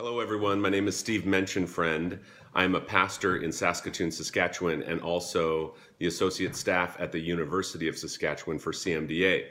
Hello, everyone. My name is Steve Menshenfriend. I'm a pastor in Saskatoon, Saskatchewan, and also the associate staff at the University of Saskatchewan for CMDA.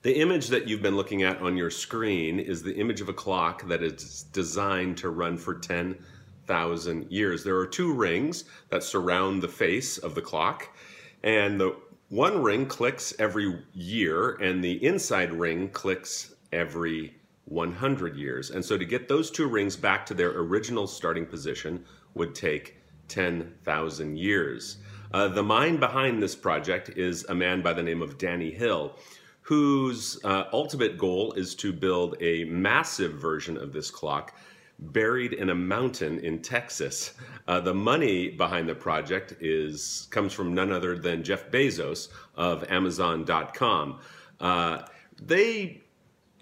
The image that you've been looking at on your screen is the image of a clock that is designed to run for 10,000 years. There are two rings that surround the face of the clock, and the one ring clicks every year, and the inside ring clicks every 100 years. And so to get those two rings back to their original starting position would take 10,000 years. Uh, the mind behind this project is a man by the name of Danny Hillis, whose uh, ultimate goal is to build a massive version of this clock buried in a mountain in Texas. Uh, the money behind the project is comes from none other than Jeff Bezos of Amazon.com. Uh, they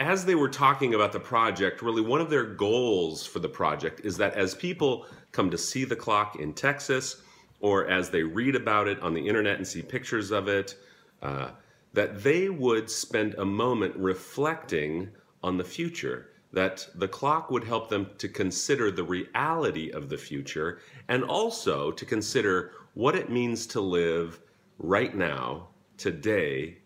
as they were talking about the project, really one of their goals for the project is that as people come to see the clock in Texas, or as they read about it on the internet and see pictures of it, uh, that they would spend a moment reflecting on the future, that the clock would help them to consider the reality of the future and also to consider what it means to live right now, today,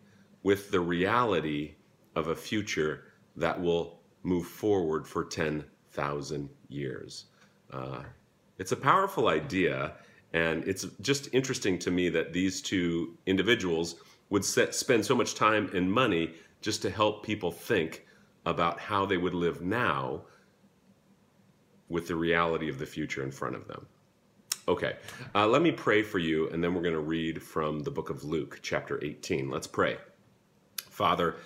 with the reality of a future that will move forward for 10,000 years. Uh, it's a powerful idea, and it's just interesting to me that these two individuals would set, spend so much time and money just to help people think about how they would live now with the reality of the future in front of them. Okay, uh, let me pray for you, and then we're going to read from the book of Luke, chapter 18. Let's pray. Father,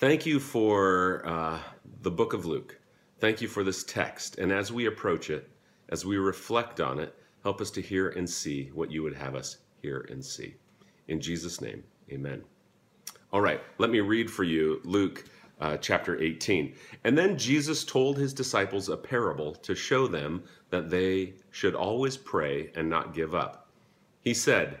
Thank you for uh, the book of Luke. Thank you for this text. And as we approach it, as we reflect on it, help us to hear and see what you would have us hear and see. In Jesus' name, amen. All right, let me read for you Luke uh, chapter 18. And then Jesus told his disciples a parable to show them that they should always pray and not give up. He said,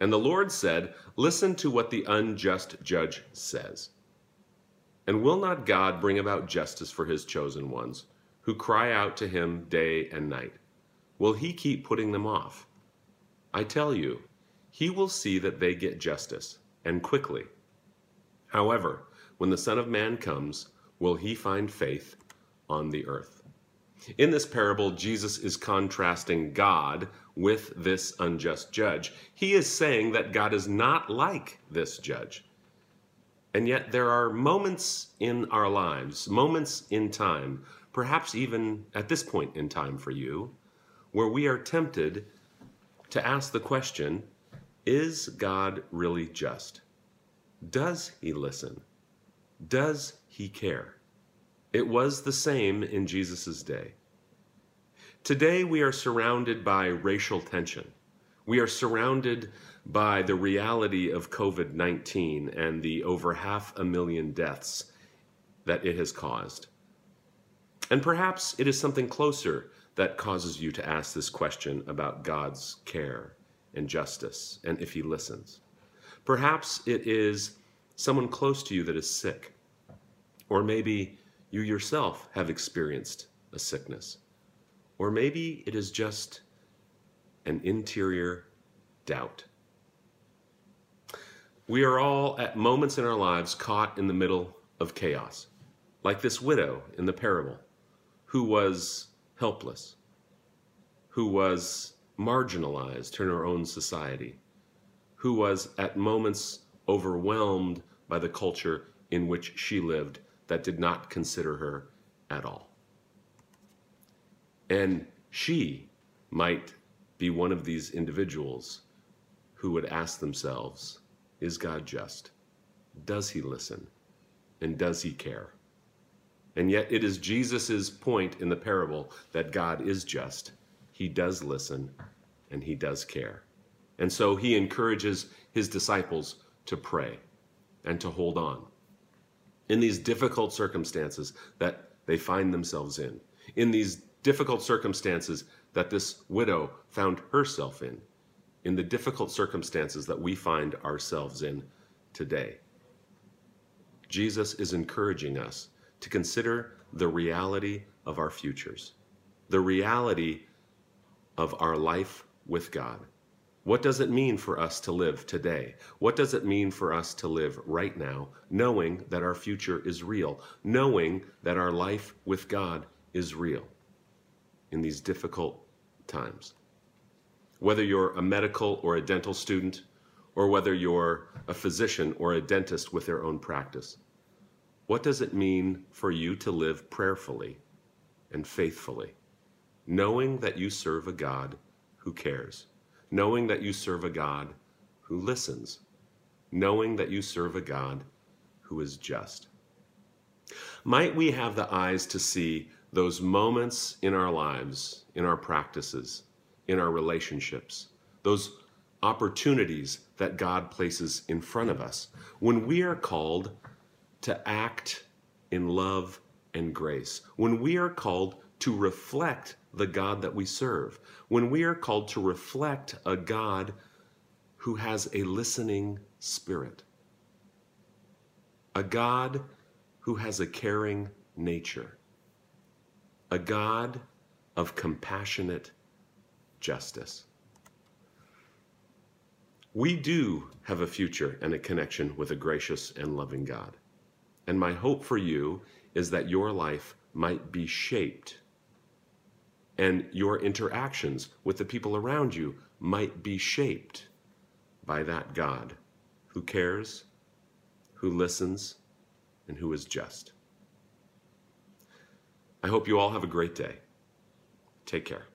and the Lord said, Listen to what the unjust judge says. And will not God bring about justice for his chosen ones, who cry out to him day and night? Will he keep putting them off? I tell you, he will see that they get justice, and quickly. However, when the Son of Man comes, will he find faith on the earth? In this parable, Jesus is contrasting God with this unjust judge. He is saying that God is not like this judge. And yet, there are moments in our lives, moments in time, perhaps even at this point in time for you, where we are tempted to ask the question Is God really just? Does he listen? Does he care? It was the same in Jesus' day. Today, we are surrounded by racial tension. We are surrounded by the reality of COVID 19 and the over half a million deaths that it has caused. And perhaps it is something closer that causes you to ask this question about God's care and justice and if He listens. Perhaps it is someone close to you that is sick, or maybe you yourself have experienced a sickness. Or maybe it is just an interior doubt. We are all at moments in our lives caught in the middle of chaos, like this widow in the parable, who was helpless, who was marginalized in her own society, who was at moments overwhelmed by the culture in which she lived that did not consider her at all. And she might be one of these individuals who would ask themselves Is God just? Does he listen? And does he care? And yet, it is Jesus' point in the parable that God is just. He does listen and he does care. And so he encourages his disciples to pray and to hold on in these difficult circumstances that they find themselves in, in these difficult circumstances that this widow found herself in, in the difficult circumstances that we find ourselves in today. Jesus is encouraging us to consider the reality of our futures, the reality of our life with God. What does it mean for us to live today? What does it mean for us to live right now, knowing that our future is real, knowing that our life with God is real in these difficult times? Whether you're a medical or a dental student, or whether you're a physician or a dentist with their own practice, what does it mean for you to live prayerfully and faithfully, knowing that you serve a God who cares? Knowing that you serve a God who listens, knowing that you serve a God who is just. Might we have the eyes to see those moments in our lives, in our practices, in our relationships, those opportunities that God places in front of us when we are called to act in love and grace, when we are called to reflect the God that we serve, when we are called to reflect a God who has a listening spirit, a God who has a caring nature, a God of compassionate justice. We do have a future and a connection with a gracious and loving God. And my hope for you is that your life might be shaped and your interactions with the people around you might be shaped by that God who cares, who listens, and who is just. I hope you all have a great day. Take care.